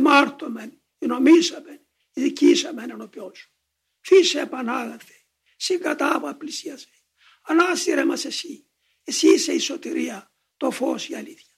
εμάρτωμεν, νομίσαμεν, ειδικήσαμεν ενώπιόν σου. Φύσε επανάγαθε, συγκατάβα πλησίασε. Ανάστηρε μας εσύ. Εσύ είσαι η σωτηρία, το φως, η αλήθεια.